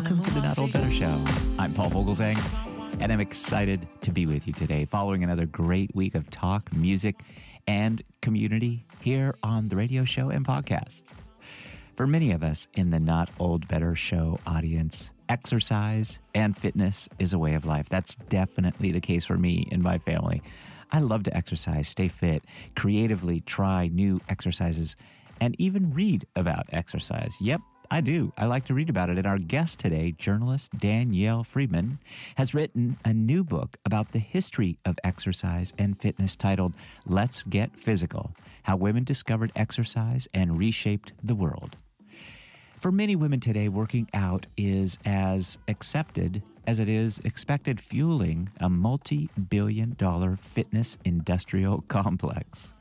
Welcome to the Not Old Better Show. I'm Paul Vogelzang, and I'm excited to be with you today following another great week of talk, music, and community here on the radio show and podcast. For many of us in the Not Old Better Show audience, exercise and fitness is a way of life. That's definitely the case for me and my family. I love to exercise, stay fit, creatively try new exercises, and even read about exercise. Yep, I do. I like to read about it. And our guest today, journalist Danielle Friedman, has written a new book about the history of exercise and fitness titled Let's Get Physical How Women Discovered Exercise and Reshaped the World. For many women today, working out is as accepted as it is expected, fueling a multi billion dollar fitness industrial complex.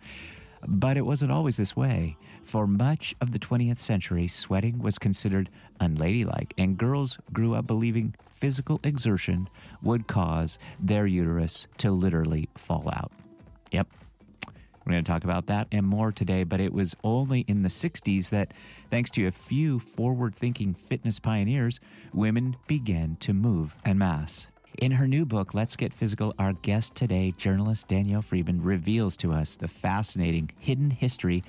But it wasn't always this way. For much of the 20th century, sweating was considered unladylike, and girls grew up believing physical exertion would cause their uterus to literally fall out. Yep, we're going to talk about that and more today, but it was only in the 60s that, thanks to a few forward thinking fitness pioneers, women began to move en masse. In her new book, Let's Get Physical, our guest today, journalist Danielle Friedman, reveals to us the fascinating hidden history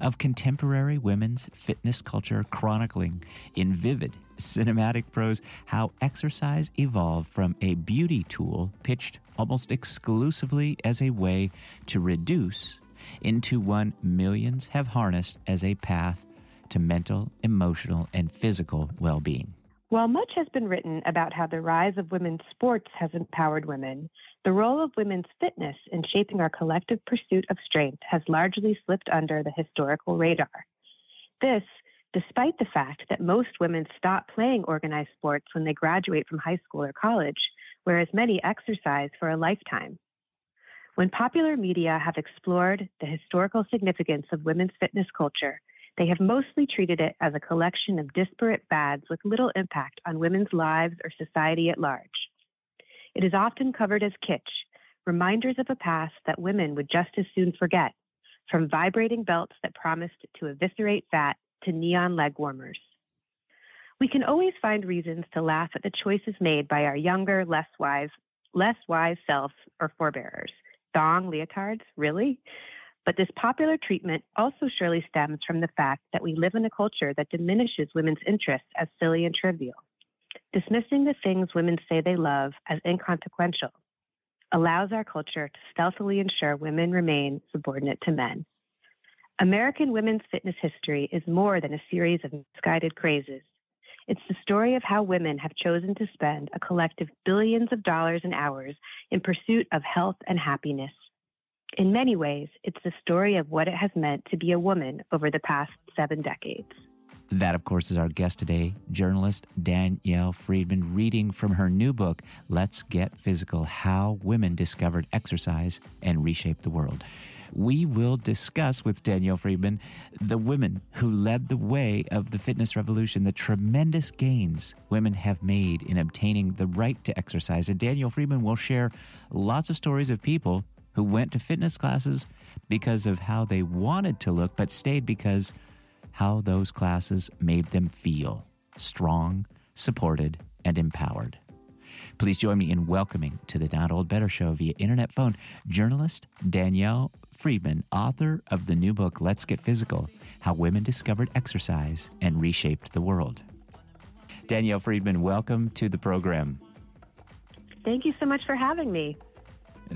of contemporary women's fitness culture, chronicling in vivid cinematic prose how exercise evolved from a beauty tool pitched almost exclusively as a way to reduce into one millions have harnessed as a path to mental, emotional, and physical well being. While much has been written about how the rise of women's sports has empowered women, the role of women's fitness in shaping our collective pursuit of strength has largely slipped under the historical radar. This, despite the fact that most women stop playing organized sports when they graduate from high school or college, whereas many exercise for a lifetime. When popular media have explored the historical significance of women's fitness culture, they have mostly treated it as a collection of disparate fads with little impact on women's lives or society at large. It is often covered as kitsch, reminders of a past that women would just as soon forget, from vibrating belts that promised to eviscerate fat to neon leg warmers. We can always find reasons to laugh at the choices made by our younger, less wise, less wise selves or forebearers thong leotards, really? But this popular treatment also surely stems from the fact that we live in a culture that diminishes women's interests as silly and trivial, dismissing the things women say they love as inconsequential allows our culture to stealthily ensure women remain subordinate to men. American women's fitness history is more than a series of misguided crazes. It's the story of how women have chosen to spend a collective billions of dollars and hours in pursuit of health and happiness. In many ways, it's the story of what it has meant to be a woman over the past seven decades. That, of course, is our guest today, journalist Danielle Friedman, reading from her new book, Let's Get Physical How Women Discovered Exercise and Reshaped the World we will discuss with Danielle Friedman the women who led the way of the fitness revolution, the tremendous gains women have made in obtaining the right to exercise. And Danielle Friedman will share lots of stories of people who went to fitness classes because of how they wanted to look, but stayed because how those classes made them feel strong, supported, and empowered. Please join me in welcoming to the Not Old Better Show via internet phone journalist Danielle Friedman, author of the new book Let's Get Physical How Women Discovered Exercise and Reshaped the World. Danielle Friedman, welcome to the program. Thank you so much for having me.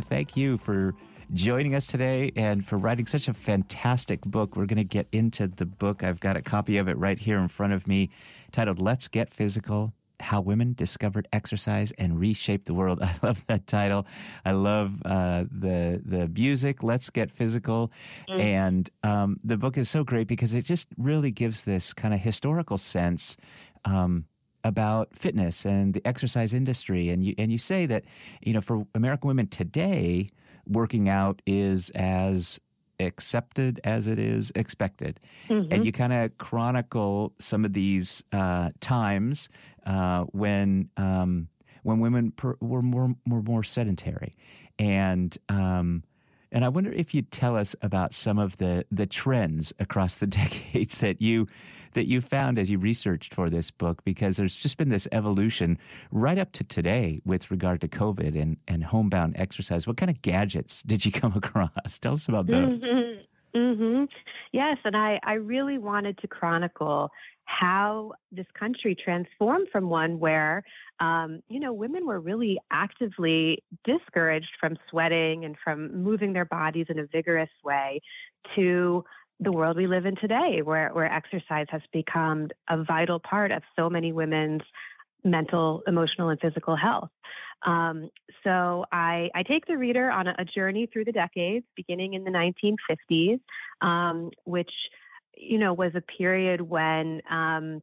Thank you for joining us today and for writing such a fantastic book. We're going to get into the book. I've got a copy of it right here in front of me titled Let's Get Physical how Women Discovered Exercise and Reshaped the World. I love that title. I love uh, the the music. Let's get physical, mm. and um, the book is so great because it just really gives this kind of historical sense. Um, about fitness and the exercise industry, and you and you say that you know for American women today, working out is as accepted as it is expected. Mm-hmm. And you kind of chronicle some of these uh, times uh, when um, when women per, were more were more sedentary, and um, And I wonder if you'd tell us about some of the, the trends across the decades that you that you found as you researched for this book, because there's just been this evolution right up to today with regard to COVID and, and homebound exercise. What kind of gadgets did you come across? Tell us about those. Mm-hmm. Mm-hmm. Yes, and I, I really wanted to chronicle how this country transformed from one where, um, you know, women were really actively discouraged from sweating and from moving their bodies in a vigorous way to the world we live in today, where, where exercise has become a vital part of so many women's mental, emotional, and physical health. Um, so I, I, take the reader on a, a, journey through the decades, beginning in the 1950s, um, which you know, was a period when um,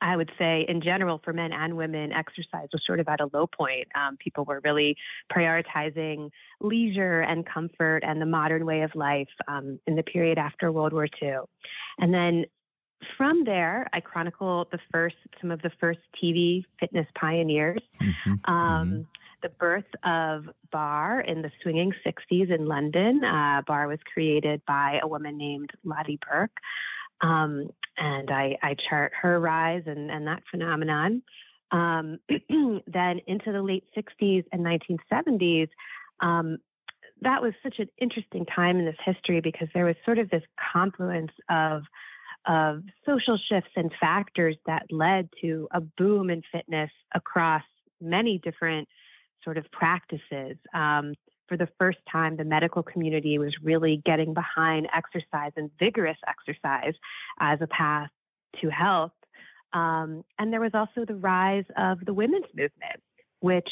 I would say, in general, for men and women, exercise was sort of at a low point. Um, people were really prioritizing leisure and comfort and the modern way of life um, in the period after World War II. And then from there, I chronicle the first, some of the first TV fitness pioneers. Mm-hmm. Um, mm-hmm the birth of barre in the swinging 60s in London. Uh, barre was created by a woman named Lotte Berk, Um, and I, I, chart her rise and, and that phenomenon. Um, then into the late 60s and 1970s, um, that was such an interesting time in this history because there was sort of this confluence of of social shifts and factors that led to a boom in fitness across many different sort of practices. Um, for the first time, the medical community was really getting behind exercise and vigorous exercise as a path to health. Um, and there was also the rise of the women's movement, which,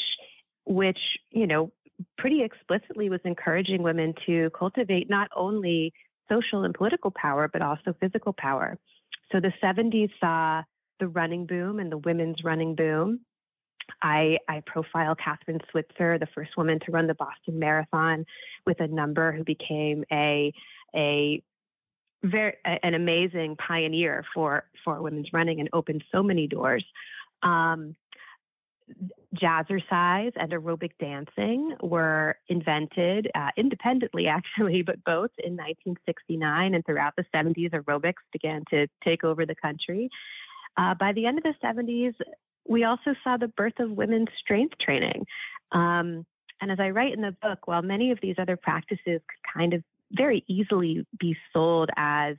which you know, pretty explicitly was encouraging women to cultivate not only social and political power, but also physical power. So the 70s saw the running boom and the women's running boom. I, I profile Kathrine Switzer, the first woman to run the Boston Marathon, with a number who became a a very an amazing pioneer for for women's running and opened so many doors. Um, jazzercise and aerobic dancing were invented uh, independently, actually, but both in 1969 and throughout the 70s, aerobics began to take over the country. Uh, by the end of the 70s, we also saw the birth of women's strength training. Um, and as I write in the book, while many of these other practices could kind of very easily be sold as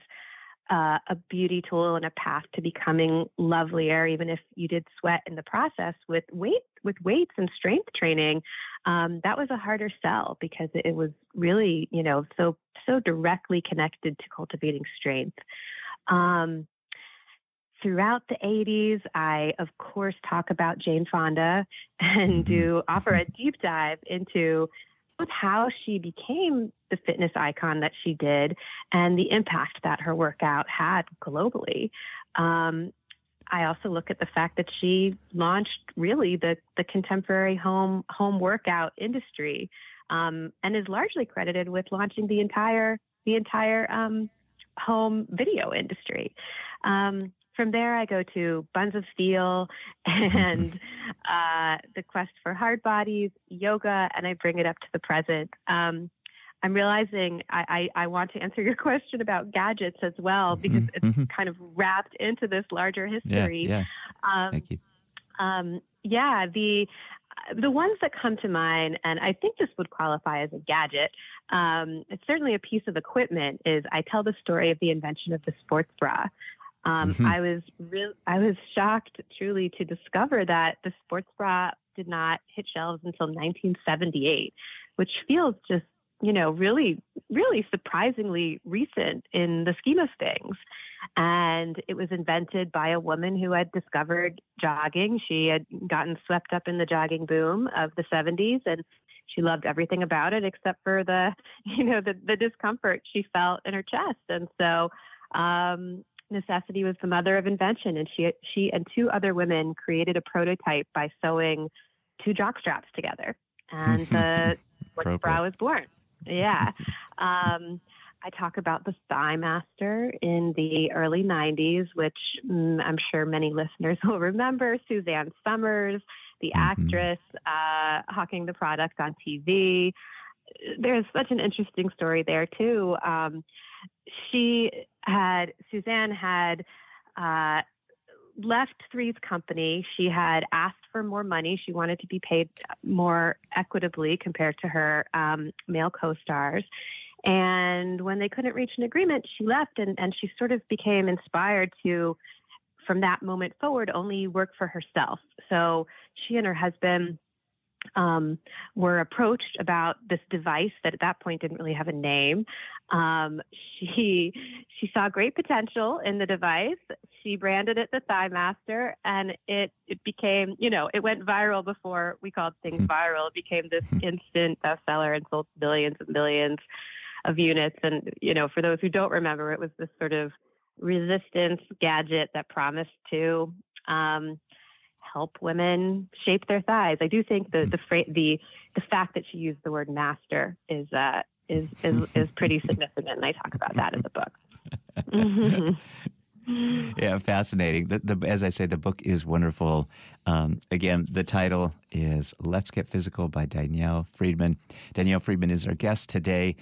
uh, a beauty tool and a path to becoming lovelier, even if you did sweat in the process with weight with weights and strength training, um, that was a harder sell because it was really, you know, so so directly connected to cultivating strength. Um, throughout the 80s, I, of course, talk about Jane Fonda and mm-hmm. do offer a deep dive into both how she became the fitness icon that she did and the impact that her workout had globally. Um, I also look at the fact that she launched really the, the contemporary home home workout industry um, and is largely credited with launching the entire the entire um, home video industry. Um, from there, I go to Buns of Steel and uh, the quest for hard bodies, yoga, and I bring it up to the present. Um, I'm realizing I, I, I, want to answer your question about gadgets as well mm-hmm, because mm-hmm. it's mm-hmm. kind of wrapped into this larger history. Yeah, yeah. Um, Thank you. Um, yeah, the the ones that come to mind, and I think this would qualify as a gadget. Um, it's certainly a piece of equipment. Is I tell the story of the invention of the sports bra. Um, mm-hmm. I was real, I was shocked truly to discover that the sports bra did not hit shelves until 1978, which feels just you know really really surprisingly recent in the scheme of things. And it was invented by a woman who had discovered jogging. She had gotten swept up in the jogging boom of the 70s and she loved everything about it except for the you know the the discomfort she felt in her chest and so um, necessity was the mother of invention, and she she and two other women created a prototype by sewing two jock straps together, and the bra was born. Yeah. Um, I talk about the Thigh Master in the early 90s, which mm, I'm sure many listeners will remember. Suzanne Somers, the mm-hmm. actress, uh, hawking the product on TV. there's such an interesting story there too. Um, she had Suzanne had uh, left Three's company. She had asked for more money. She wanted to be paid more equitably compared to her um, male co-stars. And when they couldn't reach an agreement, she left, and, and she sort of became inspired to, from that moment forward, only work for herself. So she and her husband um, were approached about this device that at that point didn't really have a name. Um, she she saw great potential in the device. She branded it the Thigh Master, and it it became you know it went viral before we called things hmm. viral. It became this hmm. instant bestseller and sold millions and millions of units. And you know, for those who don't remember, it was this sort of resistance gadget that promised to um, help women shape their thighs. I do think the the fra- the the fact that she used the word master is uh, is is is pretty significant, and I talk about that in the book. yeah, fascinating. The, the, as I say, the book is wonderful. Um, again, the title is "Let's Get Physical" by Danielle Friedman. Danielle Friedman is our guest today.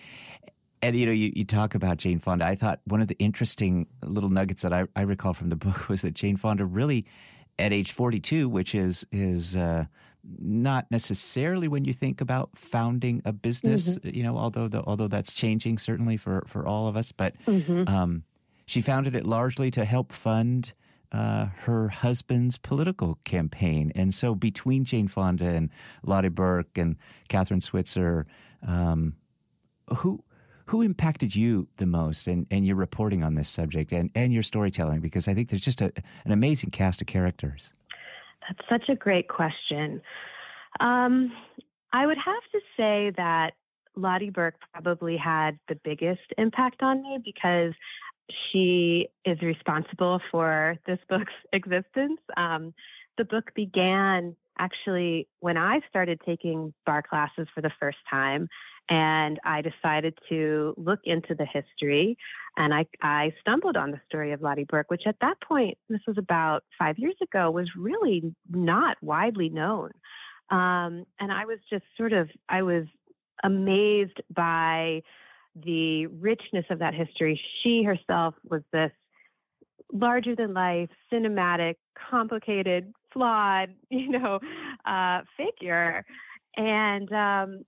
And you know, you, you talk about Jane Fonda. I thought one of the interesting little nuggets that I, I recall from the book was that Jane Fonda really at age 42, which is is uh, not necessarily when you think about founding a business, mm-hmm. you know, although the, although that's changing certainly for for all of us. But mm-hmm. um, she founded it largely to help fund uh, her husband's political campaign, and so between Jane Fonda and Lotte Berk and Kathrine Switzer, um, who who impacted you the most and, and your reporting on this subject and, and your storytelling? Because I think there's just a, an amazing cast of characters. That's such a great question. Um, I would have to say that Lotte Berk probably had the biggest impact on me because she is responsible for this book's existence. Um, the book began actually when I started taking barre classes for the first time. And I decided to look into the history. And I, I stumbled on the story of Lotte Berk, which at that point, this was about five years ago, was really not widely known. Um, and I was just sort of, I was amazed by the richness of that history. She herself was this larger than life, cinematic, complicated, flawed, you know, uh, figure. And um,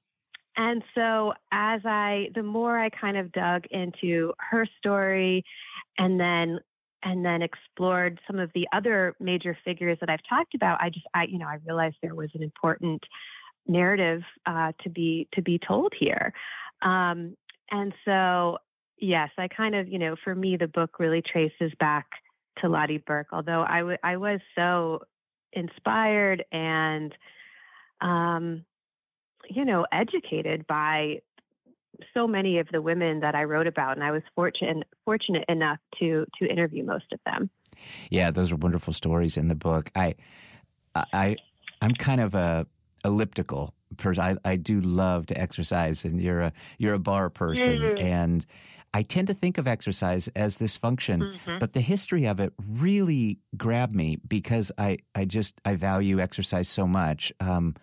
and so as I the more I kind of dug into her story and then and then explored some of the other major figures that I've talked about, I just I you know I realized there was an important narrative uh, to be to be told here. Um, and so yes, I kind of you know for me the book really traces back to Lotte Berk, although I, w- I was so inspired and um, you know, educated by so many of the women that I wrote about, and I was fortunate fortunate enough to to interview most of them. Yeah, those are wonderful stories in the book. I I I'm kind of a elliptical person. I, I do love to exercise, and you're a you're a barre person, mm-hmm. and I tend to think of exercise as this function, mm-hmm. but the history of it really grabbed me because I I just I value exercise so much. Um,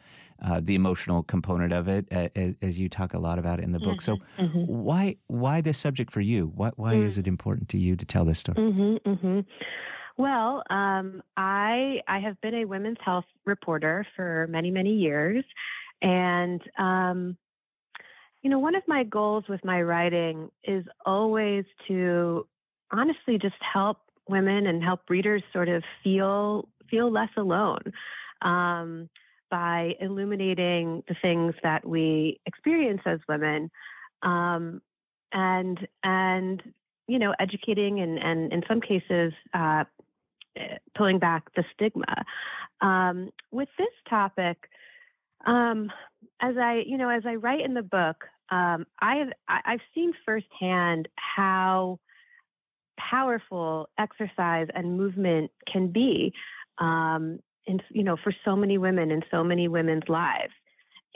uh, the emotional component of it, uh, as you talk a lot about in the book. Mm-hmm, so, mm-hmm. why why this subject for you? Why why mm. is it important to you to tell this story? Mm-hmm, mm-hmm. well, um, I I have been a women's health reporter for many many years, and um, you know one of my goals with my writing is always to honestly just help women and help readers sort of feel feel less alone. Um, by illuminating the things that we experience as women um, and and you know educating and and in some cases uh, pulling back the stigma um, with this topic um, as i you know as i write in the book um, i've i've seen firsthand how powerful exercise and movement can be um, in you know for so many women in so many women's lives.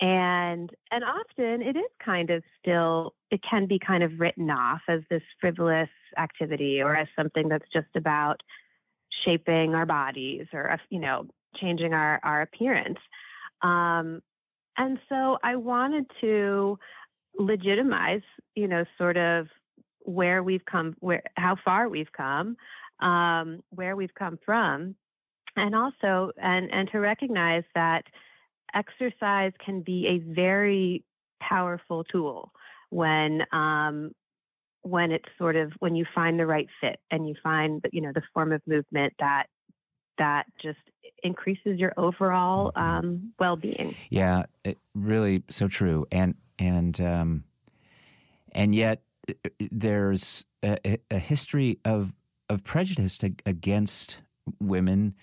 And and often it is kind of still it can be kind of written off as this frivolous activity or as something that's just about shaping our bodies or you know changing our our appearance. Um, and so i wanted to legitimize, you know, sort of where we've come, where how far we've come, um, where we've come from, and also and and to recognize that exercise can be a very powerful tool when um, when it's sort of when you find the right fit and you find you know the form of movement that that just increases your overall um, well-being. Yeah, really so true, and and um, and yet uh, there's a, a history of of prejudice against women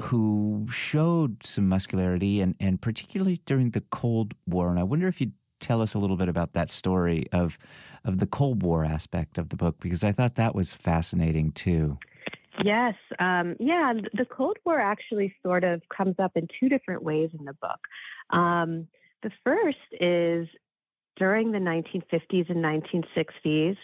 who showed some muscularity and, and particularly during the Cold War. And I wonder if you'd tell us a little bit about that story of of the Cold War aspect of the book because I thought that was fascinating too. Yes, um, yeah. The Cold War actually sort of comes up in two different ways in the book. Um, the first is during the 1950s and 1960s,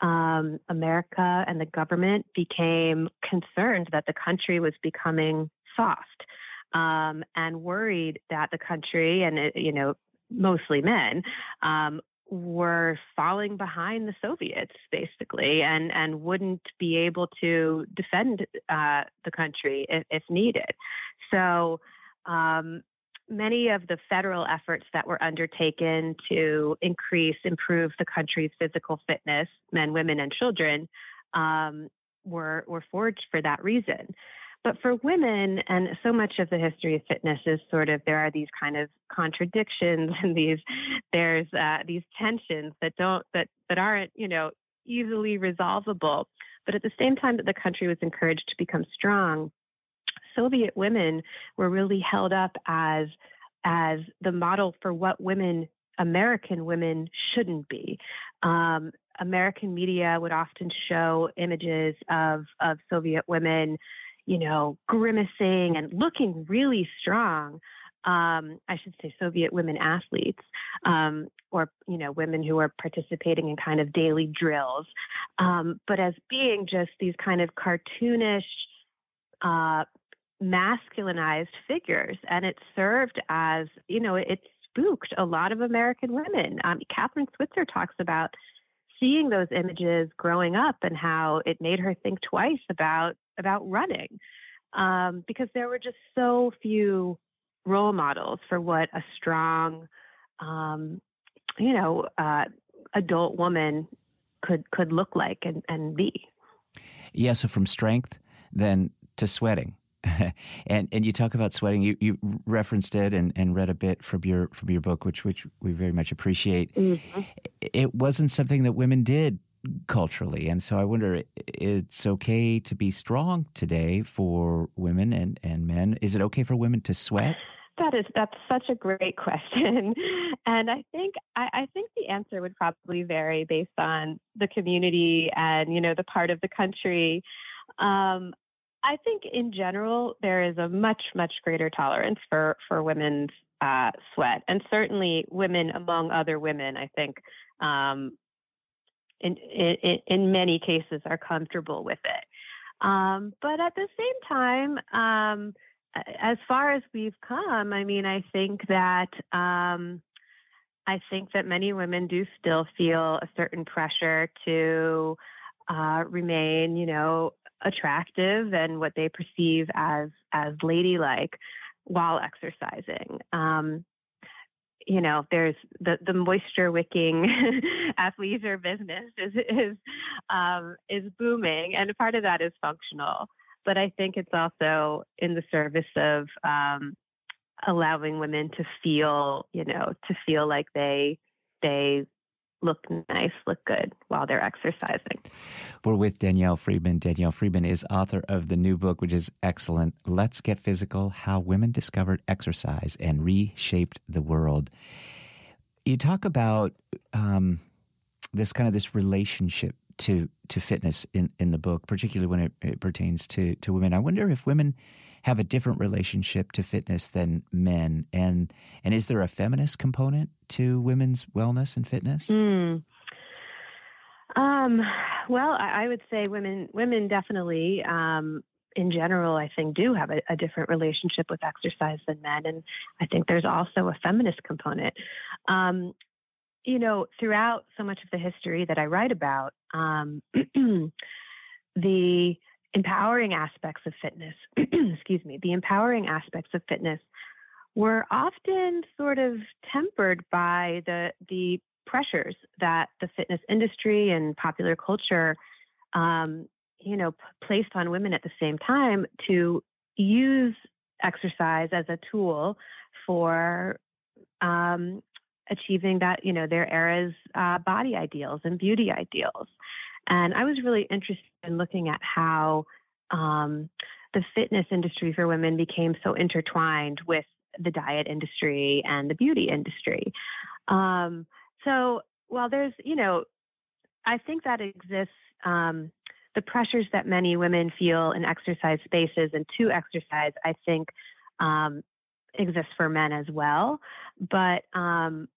um, America and the government became concerned that the country was becoming soft um, and worried that the country and it, you know mostly men um, were falling behind the Soviets basically and and wouldn't be able to defend uh, the country if, if needed. So um, many of the federal efforts that were undertaken to increase, improve the country's physical fitness, men, women, and children, um, were were forged for that reason. But for women, and so much of the history of fitness is sort of there are these kind of contradictions and these there's uh, these tensions that don't that that aren't you know easily resolvable. But at the same time that the country was encouraged to become strong, Soviet women were really held up as as the model for what women American women shouldn't be. Um, American media would often show images of of Soviet women you know, grimacing and looking really strong. Um, I should say Soviet women athletes, um, or you know, women who are participating in kind of daily drills, um, but as being just these kind of cartoonish, uh, masculinized figures, and it served as you know, it spooked a lot of American women. Um, Kathrine Switzer talks about seeing those images growing up and how it made her think twice about about running um, because there were just so few role models for what a strong, um, you know, uh, adult woman could could look like and, and be. Yeah. So from strength then to sweating. and and you talk about sweating. You you referenced it and, and read a bit from your from your book, which which we very much appreciate. Mm-hmm. It wasn't something that women did culturally. And so I wonder, it's okay to be strong today for women and, and men. Is it okay for women to sweat? That is that's such a great question, and I think I, I, think the answer would probably vary based on the community and you know the part of the country. Um, I think in general there is a much much greater tolerance for for women's uh, sweat, and certainly women among other women. I think um, in, in, in many cases are comfortable with it. Um, but at the same time, um, as far as we've come, I mean, I think that um, I think that many women do still feel a certain pressure to uh, remain, you know, attractive and what they perceive as as ladylike while exercising. Um, you know, there's the, the moisture wicking athleisure business is is um, is booming, and part of that is functional. But I think it's also in the service of um, allowing women to feel, you know, to feel like they they look nice, look good while they're exercising. We're with Danielle Friedman. Danielle Friedman is author of the new book, which is excellent Let's Get Physical How Women Discovered Exercise and Reshaped the World. You talk about um, this kind of this relationship to to fitness in, in the book, particularly when it, it pertains to, to women. I wonder if women have a different relationship to fitness than men? And and is there a feminist component to women's wellness and fitness? Mm. um, well I, I, would say women women definitely um, in general i think do have a, a, different relationship with exercise than men and i think there's also a feminist component. Um, you know, throughout so much of the history that I write about, um, the empowering aspects of fitness, excuse me, the empowering aspects of fitness were often sort of tempered by the the pressures that the fitness industry and popular culture, um, you know, p- placed on women at the same time to use exercise as a tool for um, achieving that, you know, their era's uh, body ideals and beauty ideals. And I was really interested in looking at how um, the fitness industry for women became so intertwined with the diet industry and the beauty industry. Um, so while there's, you know, I think that exists, um, the pressures that many women feel in exercise spaces and to exercise, I think, um, exist for men as well. But um,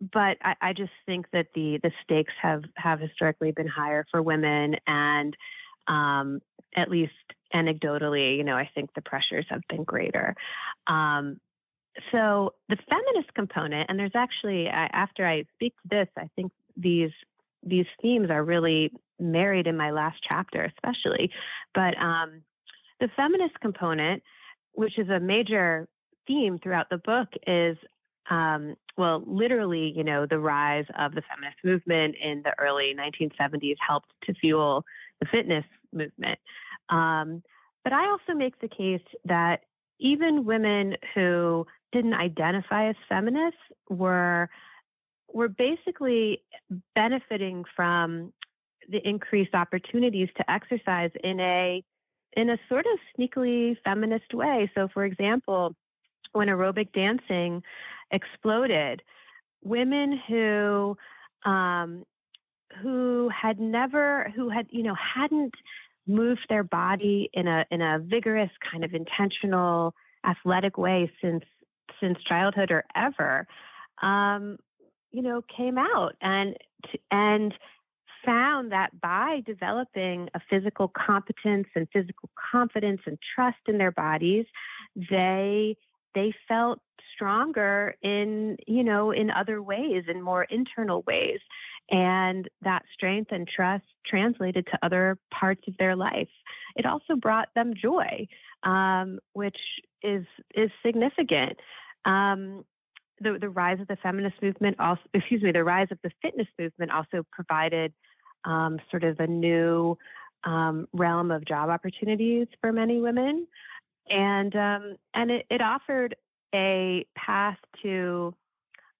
but I, I, just think that the the stakes have have historically been higher for women, and um, at least anecdotally, you know, I think the pressures have been greater. Um, so the feminist component, and there's actually after I speak to this, I think these these themes are really married in my last chapter, especially. But um, the feminist component, which is a major theme throughout the book, is um, well, literally, you know, the rise of the feminist movement in the early 1970s helped to fuel the fitness movement. Um, but I also make the case that even women who didn't identify as feminists were were basically benefiting from the increased opportunities to exercise in a in a sort of sneakily feminist way. So for example, when aerobic dancing exploded, women who um, who had never who had you know hadn't moved their body in a in a vigorous kind of intentional athletic way since since childhood or ever um, you know came out and and found that by developing a physical competence and physical confidence and trust in their bodies they they felt stronger in you know in other ways in more internal ways. And that strength and trust translated to other parts of their life. It also brought them joy um, which is is significant. Um, the, the rise of the feminist movement also excuse me the rise of the fitness movement also provided um, sort of a new um, realm of job opportunities for many women. And um, and it, it, offered a path to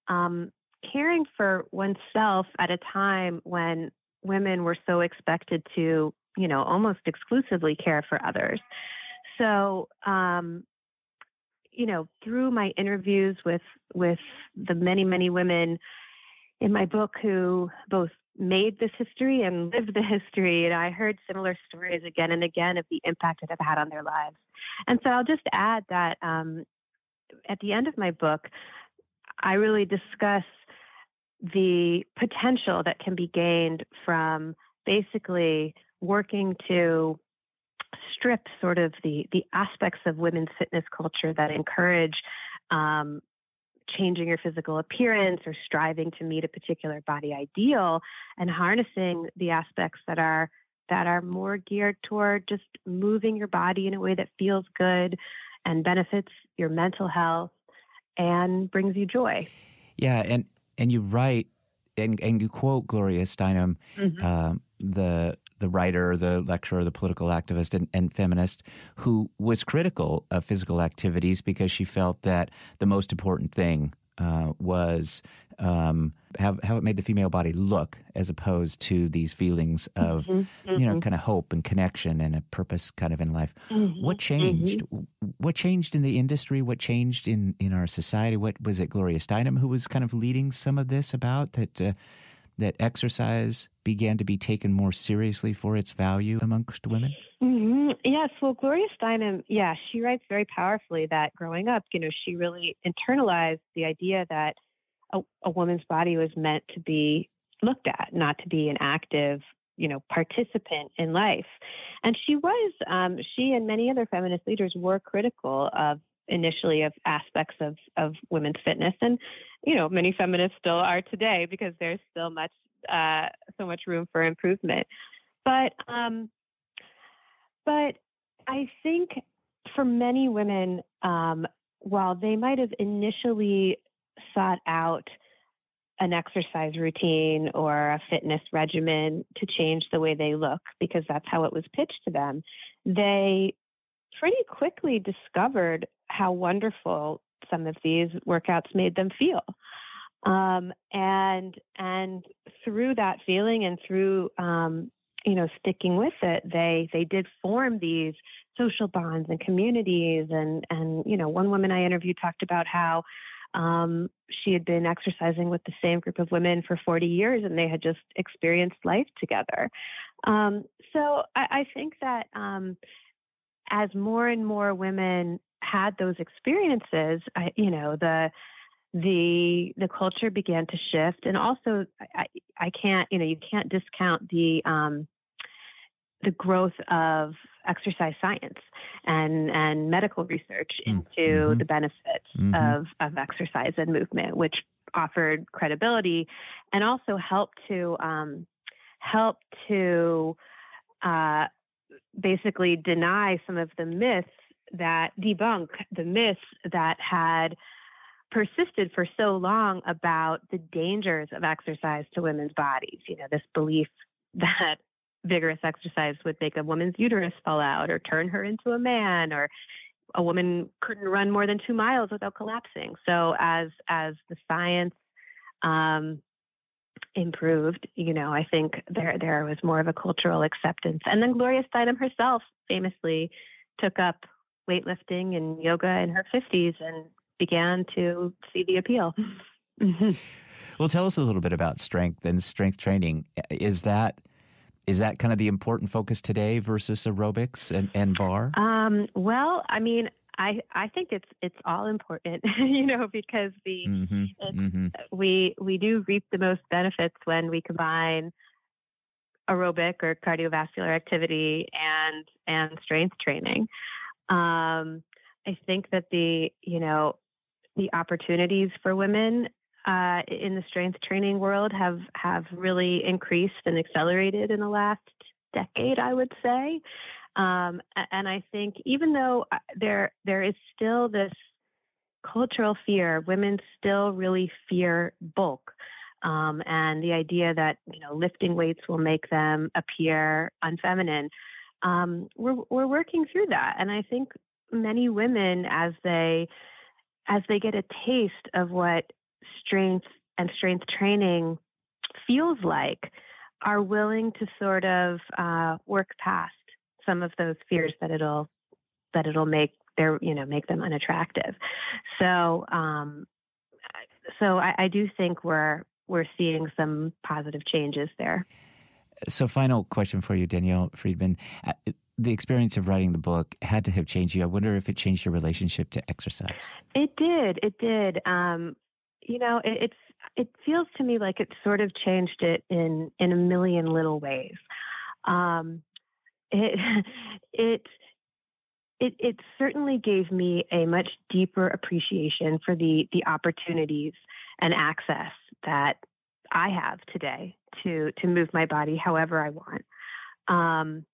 um, caring for oneself at a time when women were so expected to, you know, almost exclusively care for others. So, um, you know, through my interviews with with the many many women in my book who both made this history and lived the history. And I heard similar stories again and again of the impact it had had on their lives. And so I'll just add that um, at the end of my book, I really discuss the potential that can be gained from basically working to strip sort of the the aspects of women's fitness culture that encourage um, changing your physical appearance or striving to meet a particular body ideal and harnessing the aspects that are that are more geared toward just moving your body in a way that feels good and benefits your mental health and brings you joy. Yeah, and and you write and and you quote Gloria Steinem, mm-hmm. uh, the the writer, the lecturer, the political activist, and, and, feminist, who was critical of physical activities because she felt that the most important thing uh, was um, how, how it made the female body look as opposed to these feelings of, mm-hmm, you know, mm-hmm. kind of hope and connection and a purpose kind of in life. Mm-hmm, what changed? Mm-hmm. What changed in the industry? What changed in, in our society? What was it Gloria Steinem who was kind of leading some of this about that? Uh, that exercise began to be taken more seriously for its value amongst women? Mm-hmm. Yes. Well, Gloria Steinem, yeah, she writes very powerfully that growing up, you know, she really internalized the idea that a, a woman's body was meant to be looked at, not to be an active you know participant in life and she was um, she and many other feminist leaders were critical of initially of aspects of of women's fitness, and you know, many feminists still are today because there's still much uh, so much room for improvement. But um, but I think for many women, um, while they might have initially sought out an exercise routine or a fitness regimen to change the way they look because that's how it was pitched to them, they pretty quickly discovered how wonderful some of these workouts made them feel. Um, and and through that feeling and through um, you know sticking with it, they they did form these social bonds and communities. And and you know one woman I interviewed talked about how um, she had been exercising with the same group of women for 40 years and they had just experienced life together. Um, so I, I, think that um, as more and more women had those experiences, I, you know, the the the culture began to shift, and also I, I can't, you know, you can't discount the um, the growth of exercise science and and medical research mm, into mm-hmm. the benefits mm-hmm. of of exercise and movement, which offered credibility and also helped to um, help to uh, basically deny some of the myths that debunk the myths that had persisted for so long about the dangers of exercise to women's bodies. You know, this belief that vigorous exercise would make a woman's uterus fall out or turn her into a man or a woman couldn't run more than two miles without collapsing. So as as the science um, improved, you know, I think there there was more of a cultural acceptance. And then Gloria Steinem herself famously took up weightlifting and yoga in her 50s and began to see the appeal. well, tell us a little bit about strength and strength training. Is that is that kind of the important focus today versus aerobics and, and barre? Um, well, I mean, I I think it's it's all important, you know, because the mm-hmm, mm-hmm. we we do reap the most benefits when we combine aerobic or cardiovascular activity and and strength training. Um, I think that the you know the opportunities for women uh, in the strength training world have have really increased and accelerated in the last decade, I would say. Um, and I think even though uh, there there is still this cultural fear, women still really fear bulk. Um, and the idea that you know lifting weights will make them appear unfeminine. Um, we're we're working through that, and I think many women, as they as they get a taste of what strength and strength training feels like, are willing to sort of uh, work past some of those fears that it'll that it'll make their you know make them unattractive. So um, so I, I do think we're we're seeing some positive changes there. So, final question for you, Danielle Friedman. The experience of writing the book had to have changed you. I wonder if it changed your relationship to exercise. It did. It did. Um, you know, it, it's it feels to me like it sort of changed it in in a million little ways. Um, it it it it certainly gave me a much deeper appreciation for the the opportunities and access that I have today to to move my body however I want. Um,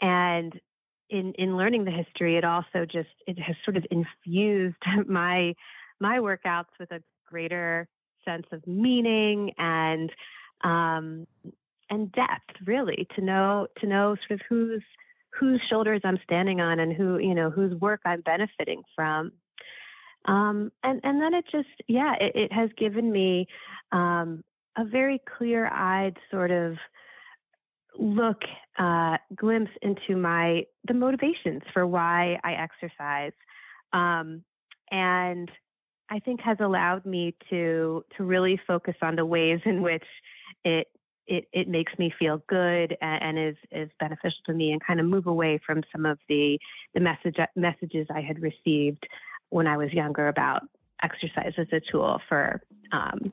and in in learning the history, it also just it has sort of infused my my workouts with a greater sense of meaning and um, and depth, really, to know to know sort of whose whose shoulders I'm standing on and who you know whose work I'm benefiting from. Um, and and then it just yeah, it, it has given me um, a very clear-eyed sort of look uh, glimpse into my the motivations for why I exercise, um, and I think has allowed me to to really focus on the ways in which it it, it makes me feel good and, and is is beneficial to me, and kind of move away from some of the the message messages I had received when I was younger about exercise as a tool for um,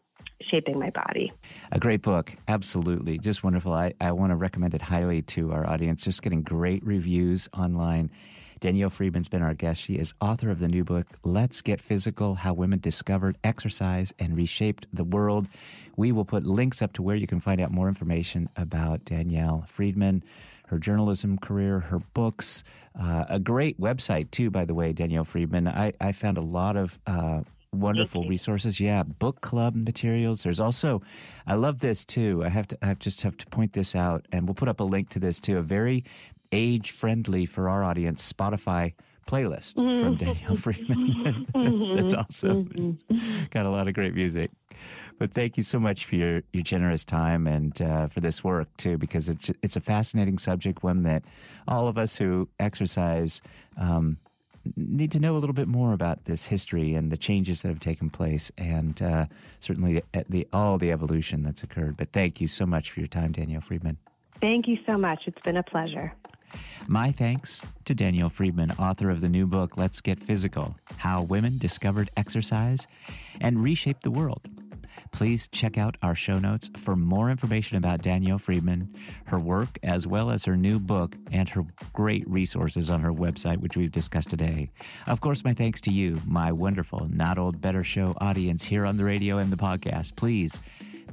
shaping my body. A great book, absolutely. Just wonderful. I, I want to recommend it highly to our audience. Just getting great reviews online. Danielle Friedman's been our guest. She is author of the new book, Let's Get Physical How Women Discovered Exercise and Reshaped the World. We will put links up to where you can find out more information about Danielle Friedman, her journalism career, her books, uh, a great website, too, by the way, Danielle Friedman. I, I found a lot of. Uh, wonderful resources. Yeah, book club materials. There's also, I love this too. I have to, I just have to point this out, and we'll put up a link to this too. A very age friendly for our audience Spotify playlist mm-hmm. from Danielle Friedman. that's, that's, awesome. Mm-hmm. Got a lot of great music. But thank you so much for your, your generous time and uh, for this work too, because it's it's a fascinating subject, one that all of us who exercise um, need to know a little bit more about this history and the changes that have taken place, and uh, certainly the, the, all the evolution that's occurred. But thank you so much for your time, Danielle Friedman. Thank you so much. It's been a pleasure. My thanks to Danielle Friedman, author of the new book, Let's Get Physical How Women Discovered Exercise and Reshaped the World. Please check out our show notes for more information about Danielle Friedman, her work, as well as her new book and her great resources on her website, which we've discussed today. Of course, my thanks to you, my wonderful Not Old Better Show audience here on the radio and the podcast. Please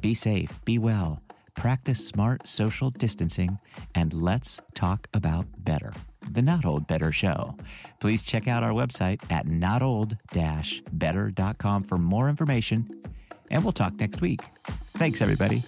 be safe, be well practice smart social distancing, and let's talk about better. The Not Old Better Show. Please check out our website at notold-better.com for more information, and we'll talk next week. Thanks, everybody.